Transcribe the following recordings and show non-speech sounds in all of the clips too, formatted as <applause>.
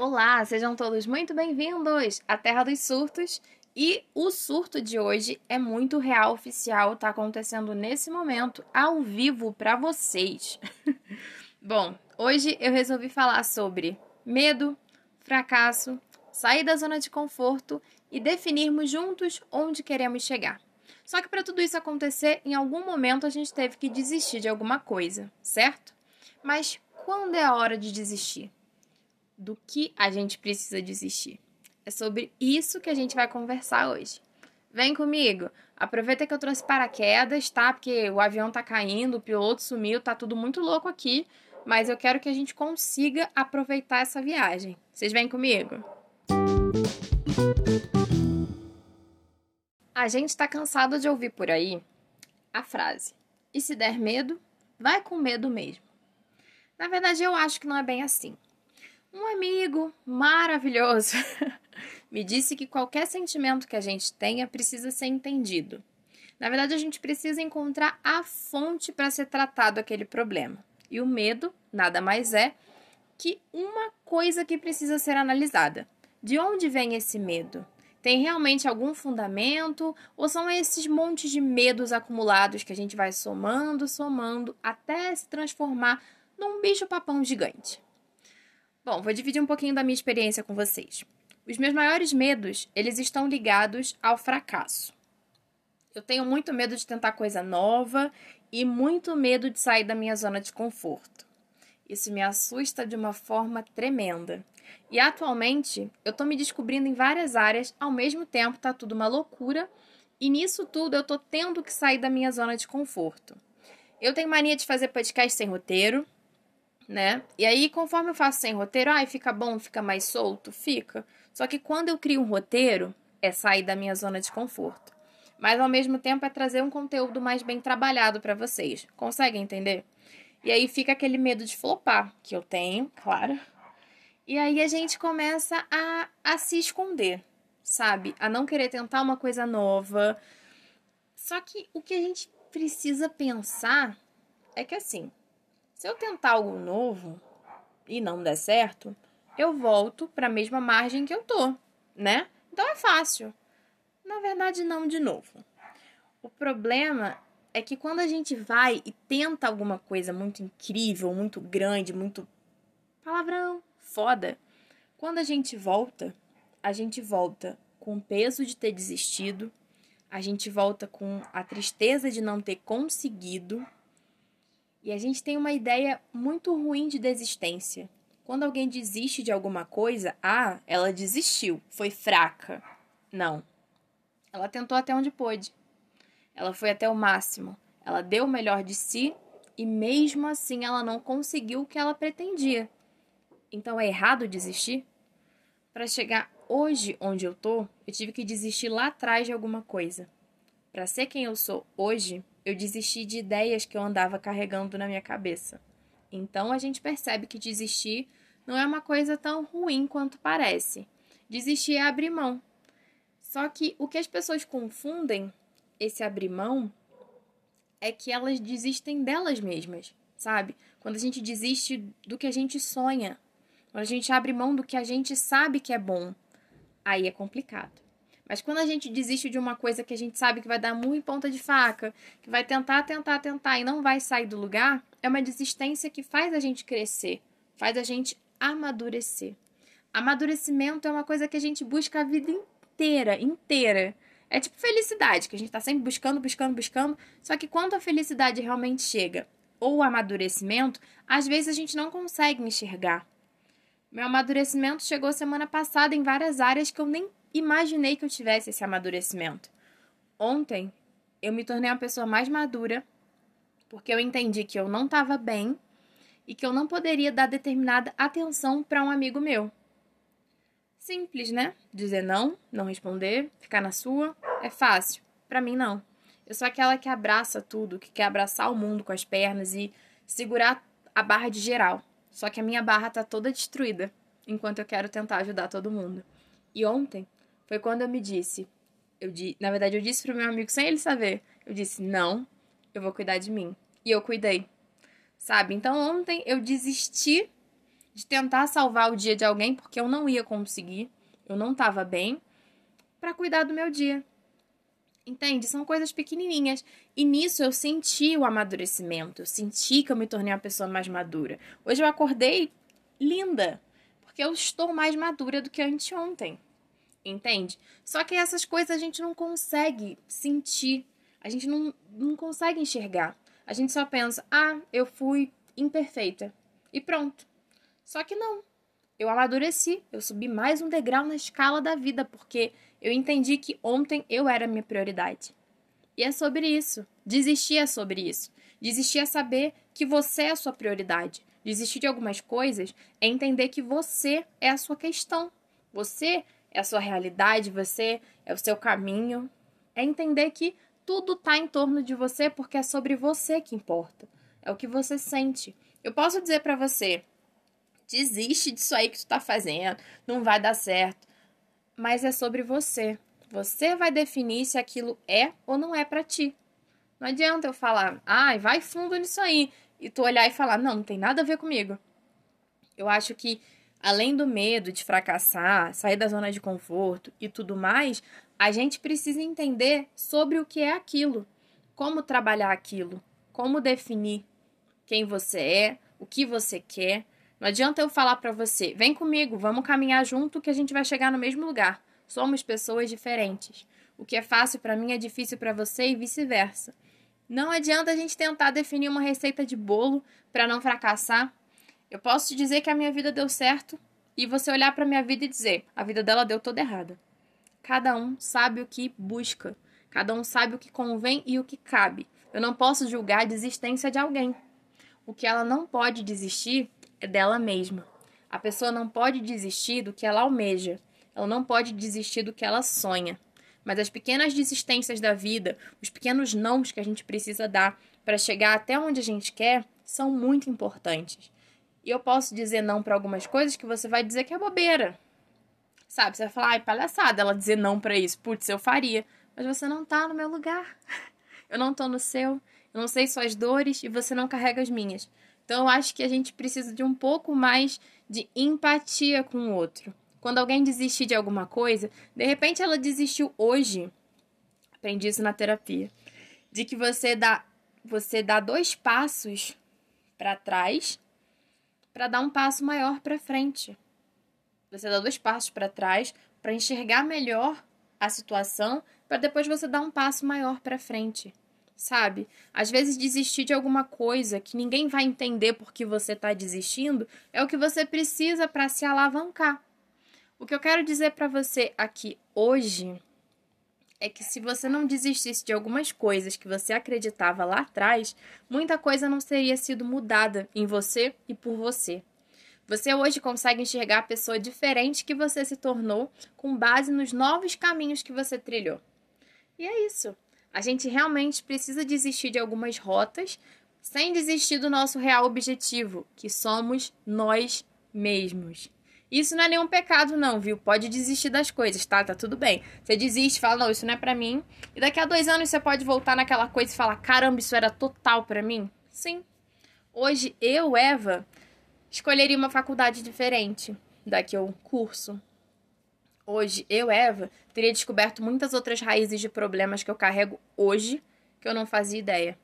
Olá, sejam todos muito bem-vindos à Terra dos Surtos. E o surto de hoje é muito real, oficial, tá acontecendo nesse momento, ao vivo para vocês. <laughs> Bom, hoje eu resolvi falar sobre medo, fracasso, sair da zona de conforto e definirmos juntos onde queremos chegar. Só que para tudo isso acontecer, em algum momento a gente teve que desistir de alguma coisa, certo? Mas quando é a hora de desistir? Do que a gente precisa desistir? É sobre isso que a gente vai conversar hoje. Vem comigo. Aproveita que eu trouxe paraquedas, tá? Porque o avião tá caindo, o piloto sumiu, tá tudo muito louco aqui, mas eu quero que a gente consiga aproveitar essa viagem. Vocês vêm comigo? A gente tá cansado de ouvir por aí a frase: "E se der medo, vai com medo mesmo". Na verdade, eu acho que não é bem assim. Um amigo maravilhoso <laughs> me disse que qualquer sentimento que a gente tenha precisa ser entendido. Na verdade, a gente precisa encontrar a fonte para ser tratado aquele problema. E o medo nada mais é que uma coisa que precisa ser analisada. De onde vem esse medo? Tem realmente algum fundamento ou são esses montes de medos acumulados que a gente vai somando, somando até se transformar num bicho-papão gigante? Bom, vou dividir um pouquinho da minha experiência com vocês. Os meus maiores medos, eles estão ligados ao fracasso. Eu tenho muito medo de tentar coisa nova e muito medo de sair da minha zona de conforto. Isso me assusta de uma forma tremenda. E atualmente, eu tô me descobrindo em várias áreas, ao mesmo tempo tá tudo uma loucura, e nisso tudo eu tô tendo que sair da minha zona de conforto. Eu tenho mania de fazer podcast sem roteiro, né? E aí, conforme eu faço sem roteiro, ai, fica bom, fica mais solto, fica. Só que quando eu crio um roteiro, é sair da minha zona de conforto. Mas ao mesmo tempo é trazer um conteúdo mais bem trabalhado para vocês. Conseguem entender? E aí fica aquele medo de flopar, que eu tenho, claro. E aí a gente começa a, a se esconder, sabe? A não querer tentar uma coisa nova. Só que o que a gente precisa pensar é que assim, se eu tentar algo novo e não der certo, eu volto para a mesma margem que eu tô, né? Então é fácil. Na verdade, não de novo. O problema é que quando a gente vai e tenta alguma coisa muito incrível, muito grande, muito palavrão, foda, quando a gente volta, a gente volta com o peso de ter desistido, a gente volta com a tristeza de não ter conseguido e a gente tem uma ideia muito ruim de desistência. Quando alguém desiste de alguma coisa, ah, ela desistiu, foi fraca. Não. Ela tentou até onde pôde. Ela foi até o máximo. Ela deu o melhor de si e mesmo assim ela não conseguiu o que ela pretendia. Então é errado desistir? Para chegar hoje onde eu tô, eu tive que desistir lá atrás de alguma coisa. Para ser quem eu sou hoje, eu desisti de ideias que eu andava carregando na minha cabeça. Então a gente percebe que desistir não é uma coisa tão ruim quanto parece. Desistir é abrir mão. Só que o que as pessoas confundem esse abrir mão é que elas desistem delas mesmas, sabe? Quando a gente desiste do que a gente sonha, quando a gente abre mão do que a gente sabe que é bom, aí é complicado. Mas quando a gente desiste de uma coisa que a gente sabe que vai dar muito ponta de faca, que vai tentar, tentar, tentar e não vai sair do lugar, é uma desistência que faz a gente crescer, faz a gente amadurecer. Amadurecimento é uma coisa que a gente busca a vida inteira, inteira. É tipo felicidade, que a gente tá sempre buscando, buscando, buscando. Só que quando a felicidade realmente chega, ou o amadurecimento, às vezes a gente não consegue enxergar. Meu amadurecimento chegou semana passada em várias áreas que eu nem imaginei que eu tivesse esse amadurecimento. Ontem, eu me tornei uma pessoa mais madura, porque eu entendi que eu não estava bem e que eu não poderia dar determinada atenção para um amigo meu. Simples, né? Dizer não, não responder, ficar na sua, é fácil. Para mim, não. Eu sou aquela que abraça tudo, que quer abraçar o mundo com as pernas e segurar a barra de geral. Só que a minha barra tá toda destruída, enquanto eu quero tentar ajudar todo mundo. E ontem foi quando eu me disse, eu di, na verdade eu disse pro meu amigo sem ele saber, eu disse: "Não, eu vou cuidar de mim". E eu cuidei. Sabe? Então ontem eu desisti de tentar salvar o dia de alguém porque eu não ia conseguir, eu não estava bem, para cuidar do meu dia. Entende? São coisas pequenininhas. E nisso eu senti o amadurecimento. Eu senti que eu me tornei uma pessoa mais madura. Hoje eu acordei linda, porque eu estou mais madura do que anteontem. Entende? Só que essas coisas a gente não consegue sentir. A gente não, não consegue enxergar. A gente só pensa, ah, eu fui imperfeita. E pronto. Só que não. Eu amadureci. Eu subi mais um degrau na escala da vida, porque eu entendi que ontem eu era a minha prioridade. E é sobre isso. Desistir é sobre isso. Desistir é saber que você é a sua prioridade. Desistir de algumas coisas é entender que você é a sua questão. Você é a sua realidade, você é o seu caminho. É entender que tudo está em torno de você porque é sobre você que importa. É o que você sente. Eu posso dizer para você: desiste disso aí que tu está fazendo, não vai dar certo mas é sobre você. Você vai definir se aquilo é ou não é para ti. Não adianta eu falar, ai, vai fundo nisso aí, e tu olhar e falar, não, não tem nada a ver comigo. Eu acho que, além do medo de fracassar, sair da zona de conforto e tudo mais, a gente precisa entender sobre o que é aquilo, como trabalhar aquilo, como definir quem você é, o que você quer não adianta eu falar para você, vem comigo, vamos caminhar junto que a gente vai chegar no mesmo lugar. Somos pessoas diferentes. O que é fácil para mim é difícil para você e vice-versa. Não adianta a gente tentar definir uma receita de bolo para não fracassar. Eu posso te dizer que a minha vida deu certo e você olhar para minha vida e dizer: a vida dela deu toda errada. Cada um sabe o que busca. Cada um sabe o que convém e o que cabe. Eu não posso julgar a desistência de alguém. O que ela não pode desistir é dela mesma. A pessoa não pode desistir do que ela almeja, ela não pode desistir do que ela sonha. Mas as pequenas desistências da vida, os pequenos nãos que a gente precisa dar para chegar até onde a gente quer, são muito importantes. E eu posso dizer não para algumas coisas que você vai dizer que é bobeira. Sabe? Você vai falar, ai, palhaçada ela dizer não para isso. Putz, eu faria. Mas você não tá no meu lugar. <laughs> Eu não tô no seu. Eu não sei suas dores e você não carrega as minhas. Então, eu acho que a gente precisa de um pouco mais de empatia com o outro. Quando alguém desistir de alguma coisa, de repente ela desistiu hoje. Aprendi isso na terapia. De que você dá, você dá dois passos para trás para dar um passo maior para frente. Você dá dois passos para trás para enxergar melhor a situação, para depois você dar um passo maior para frente sabe? Às vezes desistir de alguma coisa que ninguém vai entender por que você está desistindo é o que você precisa para se alavancar. O que eu quero dizer para você aqui hoje é que se você não desistisse de algumas coisas que você acreditava lá atrás, muita coisa não teria sido mudada em você e por você. Você hoje consegue enxergar a pessoa diferente que você se tornou com base nos novos caminhos que você trilhou. E é isso. A gente realmente precisa desistir de algumas rotas sem desistir do nosso real objetivo, que somos nós mesmos. Isso não é nenhum pecado, não, viu? Pode desistir das coisas, tá? Tá tudo bem. Você desiste, fala, não, isso não é para mim. E daqui a dois anos você pode voltar naquela coisa e falar, caramba, isso era total para mim? Sim. Hoje, eu, Eva, escolheria uma faculdade diferente da que eu curso. Hoje, eu, Eva, teria descoberto muitas outras raízes de problemas que eu carrego hoje que eu não fazia ideia.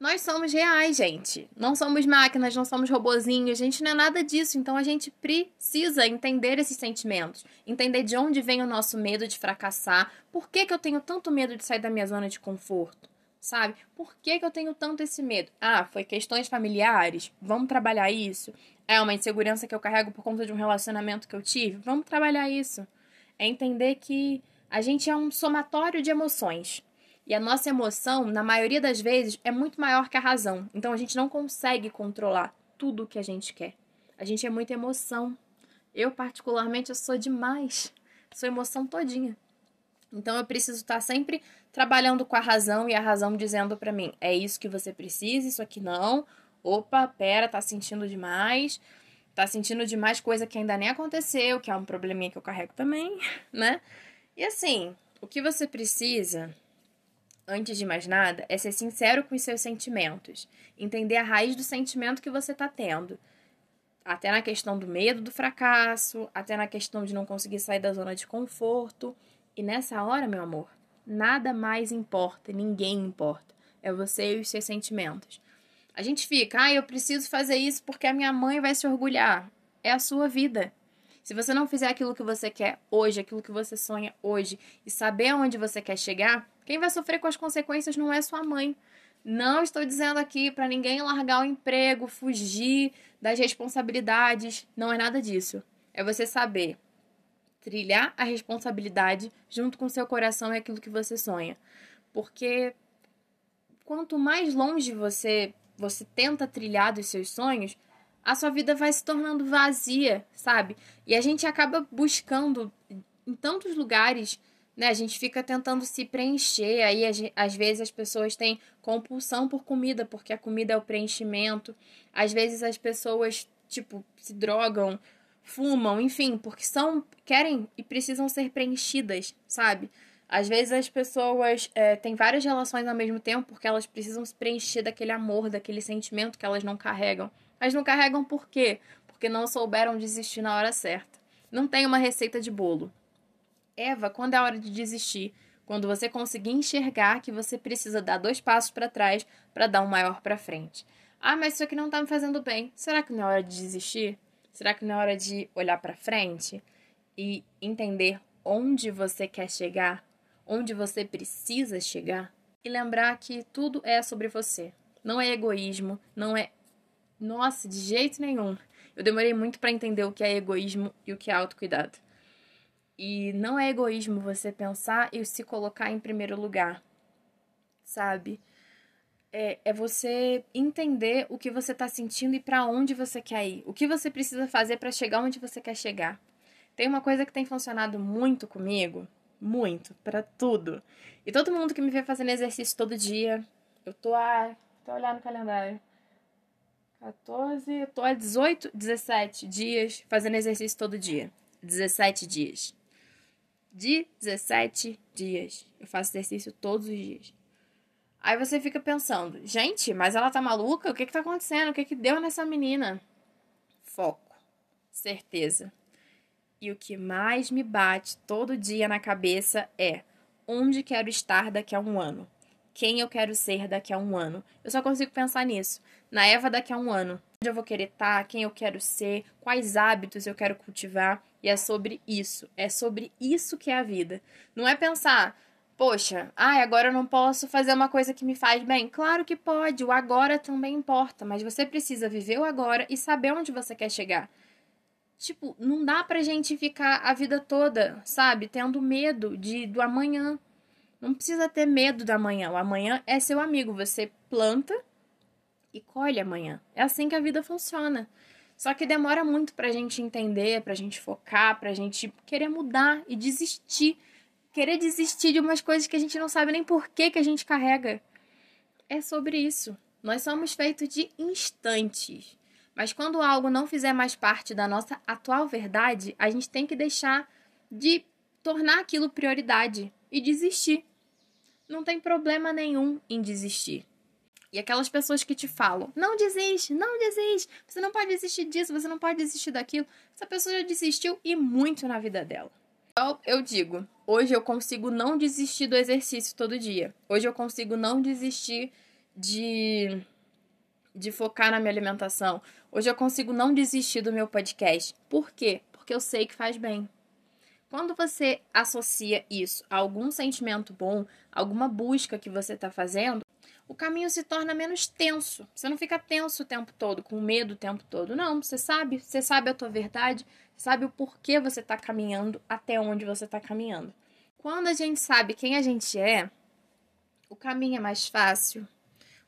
Nós somos reais, gente. Não somos máquinas, não somos robozinhos, a gente não é nada disso. Então a gente precisa entender esses sentimentos, entender de onde vem o nosso medo de fracassar, por que, que eu tenho tanto medo de sair da minha zona de conforto, sabe? Por que, que eu tenho tanto esse medo? Ah, foi questões familiares? Vamos trabalhar isso? É uma insegurança que eu carrego por conta de um relacionamento que eu tive? Vamos trabalhar isso é entender que a gente é um somatório de emoções. E a nossa emoção, na maioria das vezes, é muito maior que a razão. Então a gente não consegue controlar tudo o que a gente quer. A gente é muita emoção. Eu, particularmente, eu sou demais. Sou emoção todinha. Então eu preciso estar sempre trabalhando com a razão e a razão dizendo para mim: é isso que você precisa, isso aqui não. Opa, pera, tá sentindo demais tá sentindo demais coisa que ainda nem aconteceu, que é um probleminha que eu carrego também, <laughs> né? E assim, o que você precisa, antes de mais nada, é ser sincero com os seus sentimentos, entender a raiz do sentimento que você tá tendo. até na questão do medo do fracasso, até na questão de não conseguir sair da zona de conforto. E nessa hora, meu amor, nada mais importa, ninguém importa. É você e os seus sentimentos. A gente fica, ah, eu preciso fazer isso porque a minha mãe vai se orgulhar. É a sua vida. Se você não fizer aquilo que você quer hoje, aquilo que você sonha hoje, e saber aonde você quer chegar, quem vai sofrer com as consequências não é sua mãe. Não estou dizendo aqui para ninguém largar o emprego, fugir das responsabilidades. Não é nada disso. É você saber trilhar a responsabilidade junto com seu coração e aquilo que você sonha. Porque quanto mais longe você você tenta trilhar dos seus sonhos, a sua vida vai se tornando vazia, sabe? E a gente acaba buscando em tantos lugares, né? A gente fica tentando se preencher. Aí, às vezes, as pessoas têm compulsão por comida, porque a comida é o preenchimento. Às vezes, as pessoas, tipo, se drogam, fumam, enfim, porque são, querem e precisam ser preenchidas, sabe? Às vezes as pessoas é, têm várias relações ao mesmo tempo porque elas precisam se preencher daquele amor, daquele sentimento que elas não carregam. Mas não carregam por quê? Porque não souberam desistir na hora certa. Não tem uma receita de bolo. Eva, quando é hora de desistir? Quando você conseguir enxergar que você precisa dar dois passos para trás para dar um maior para frente. Ah, mas isso aqui não tá me fazendo bem. Será que não é hora de desistir? Será que não é hora de olhar para frente e entender onde você quer chegar onde você precisa chegar e lembrar que tudo é sobre você. Não é egoísmo, não é. Nossa, de jeito nenhum. Eu demorei muito para entender o que é egoísmo e o que é autocuidado. E não é egoísmo você pensar e se colocar em primeiro lugar, sabe? É, é você entender o que você está sentindo e para onde você quer ir. O que você precisa fazer para chegar onde você quer chegar. Tem uma coisa que tem funcionado muito comigo, muito, para tudo. E todo mundo que me vê fazendo exercício todo dia, eu tô a. tô olhando no calendário. 14, eu tô há 18, 17 dias fazendo exercício todo dia. 17 dias. 17 dias. Eu faço exercício todos os dias. Aí você fica pensando, gente, mas ela tá maluca? O que que tá acontecendo? O que que deu nessa menina? Foco. Certeza. E o que mais me bate todo dia na cabeça é: onde quero estar daqui a um ano? Quem eu quero ser daqui a um ano? Eu só consigo pensar nisso. Na Eva daqui a um ano. Onde eu vou querer estar? Quem eu quero ser? Quais hábitos eu quero cultivar? E é sobre isso. É sobre isso que é a vida. Não é pensar, poxa, ah, agora eu não posso fazer uma coisa que me faz bem. Claro que pode, o agora também importa, mas você precisa viver o agora e saber onde você quer chegar. Tipo, não dá pra gente ficar a vida toda, sabe, tendo medo de do amanhã. Não precisa ter medo do amanhã. O amanhã é seu amigo. Você planta e colhe amanhã. É assim que a vida funciona. Só que demora muito pra gente entender, pra gente focar, pra gente querer mudar e desistir. Querer desistir de umas coisas que a gente não sabe nem por que, que a gente carrega. É sobre isso. Nós somos feitos de instantes. Mas quando algo não fizer mais parte da nossa atual verdade, a gente tem que deixar de tornar aquilo prioridade e desistir. Não tem problema nenhum em desistir. E aquelas pessoas que te falam: não desiste, não desiste, você não pode desistir disso, você não pode desistir daquilo. Essa pessoa já desistiu e muito na vida dela. Então, eu digo: hoje eu consigo não desistir do exercício todo dia. Hoje eu consigo não desistir de de focar na minha alimentação. Hoje eu consigo não desistir do meu podcast. Por quê? Porque eu sei que faz bem. Quando você associa isso a algum sentimento bom, alguma busca que você está fazendo, o caminho se torna menos tenso. Você não fica tenso o tempo todo, com medo o tempo todo. Não, você sabe, você sabe a tua verdade, sabe o porquê você está caminhando até onde você está caminhando. Quando a gente sabe quem a gente é, o caminho é mais fácil,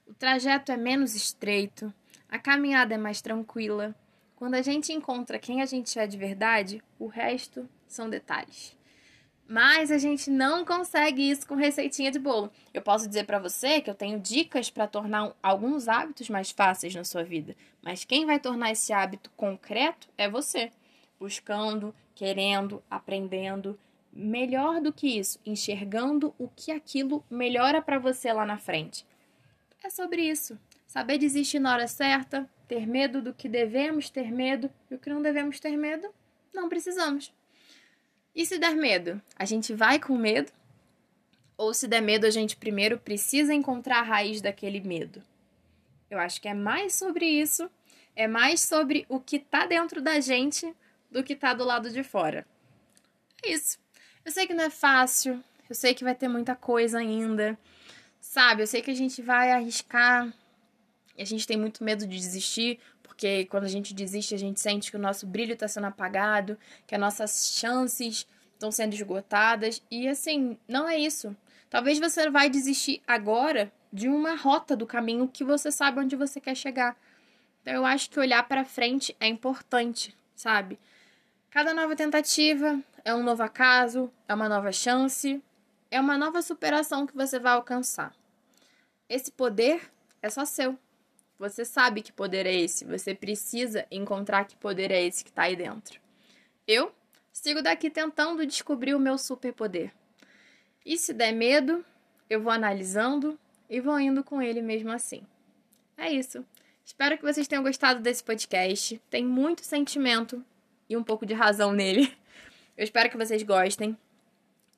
o trajeto é menos estreito, a caminhada é mais tranquila. Quando a gente encontra quem a gente é de verdade, o resto são detalhes. Mas a gente não consegue isso com receitinha de bolo. Eu posso dizer para você que eu tenho dicas para tornar alguns hábitos mais fáceis na sua vida, mas quem vai tornar esse hábito concreto é você, buscando, querendo, aprendendo, melhor do que isso, enxergando o que aquilo melhora para você lá na frente é sobre isso. Saber desistir na hora certa, ter medo do que devemos ter medo e o que não devemos ter medo, não precisamos. E se der medo, a gente vai com medo? Ou se der medo, a gente primeiro precisa encontrar a raiz daquele medo? Eu acho que é mais sobre isso, é mais sobre o que tá dentro da gente do que tá do lado de fora. É isso. Eu sei que não é fácil, eu sei que vai ter muita coisa ainda, sabe? Eu sei que a gente vai arriscar e a gente tem muito medo de desistir, porque quando a gente desiste, a gente sente que o nosso brilho está sendo apagado, que as nossas chances estão sendo esgotadas. E assim, não é isso. Talvez você vai desistir agora de uma rota do caminho que você sabe onde você quer chegar. Então eu acho que olhar para frente é importante, sabe? Cada nova tentativa é um novo acaso, é uma nova chance, é uma nova superação que você vai alcançar. Esse poder é só seu. Você sabe que poder é esse, você precisa encontrar que poder é esse que está aí dentro. Eu sigo daqui tentando descobrir o meu superpoder. E se der medo, eu vou analisando e vou indo com ele mesmo assim. É isso. Espero que vocês tenham gostado desse podcast. Tem muito sentimento e um pouco de razão nele. Eu espero que vocês gostem.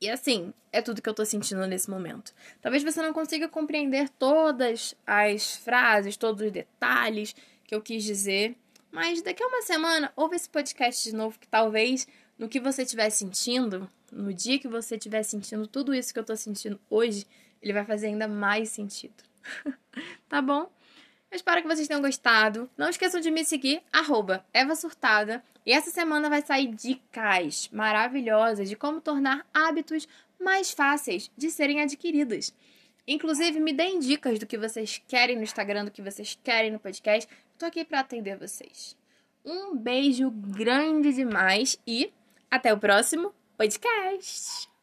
E assim, é tudo que eu tô sentindo nesse momento. Talvez você não consiga compreender todas as frases, todos os detalhes que eu quis dizer, mas daqui a uma semana ouve esse podcast de novo que talvez no que você estiver sentindo, no dia que você estiver sentindo tudo isso que eu tô sentindo hoje, ele vai fazer ainda mais sentido. <laughs> tá bom? Eu espero que vocês tenham gostado. Não esqueçam de me seguir, arroba. E essa semana vai sair dicas maravilhosas de como tornar hábitos mais fáceis de serem adquiridos. Inclusive, me deem dicas do que vocês querem no Instagram, do que vocês querem no podcast. Estou aqui para atender vocês. Um beijo grande demais e até o próximo podcast!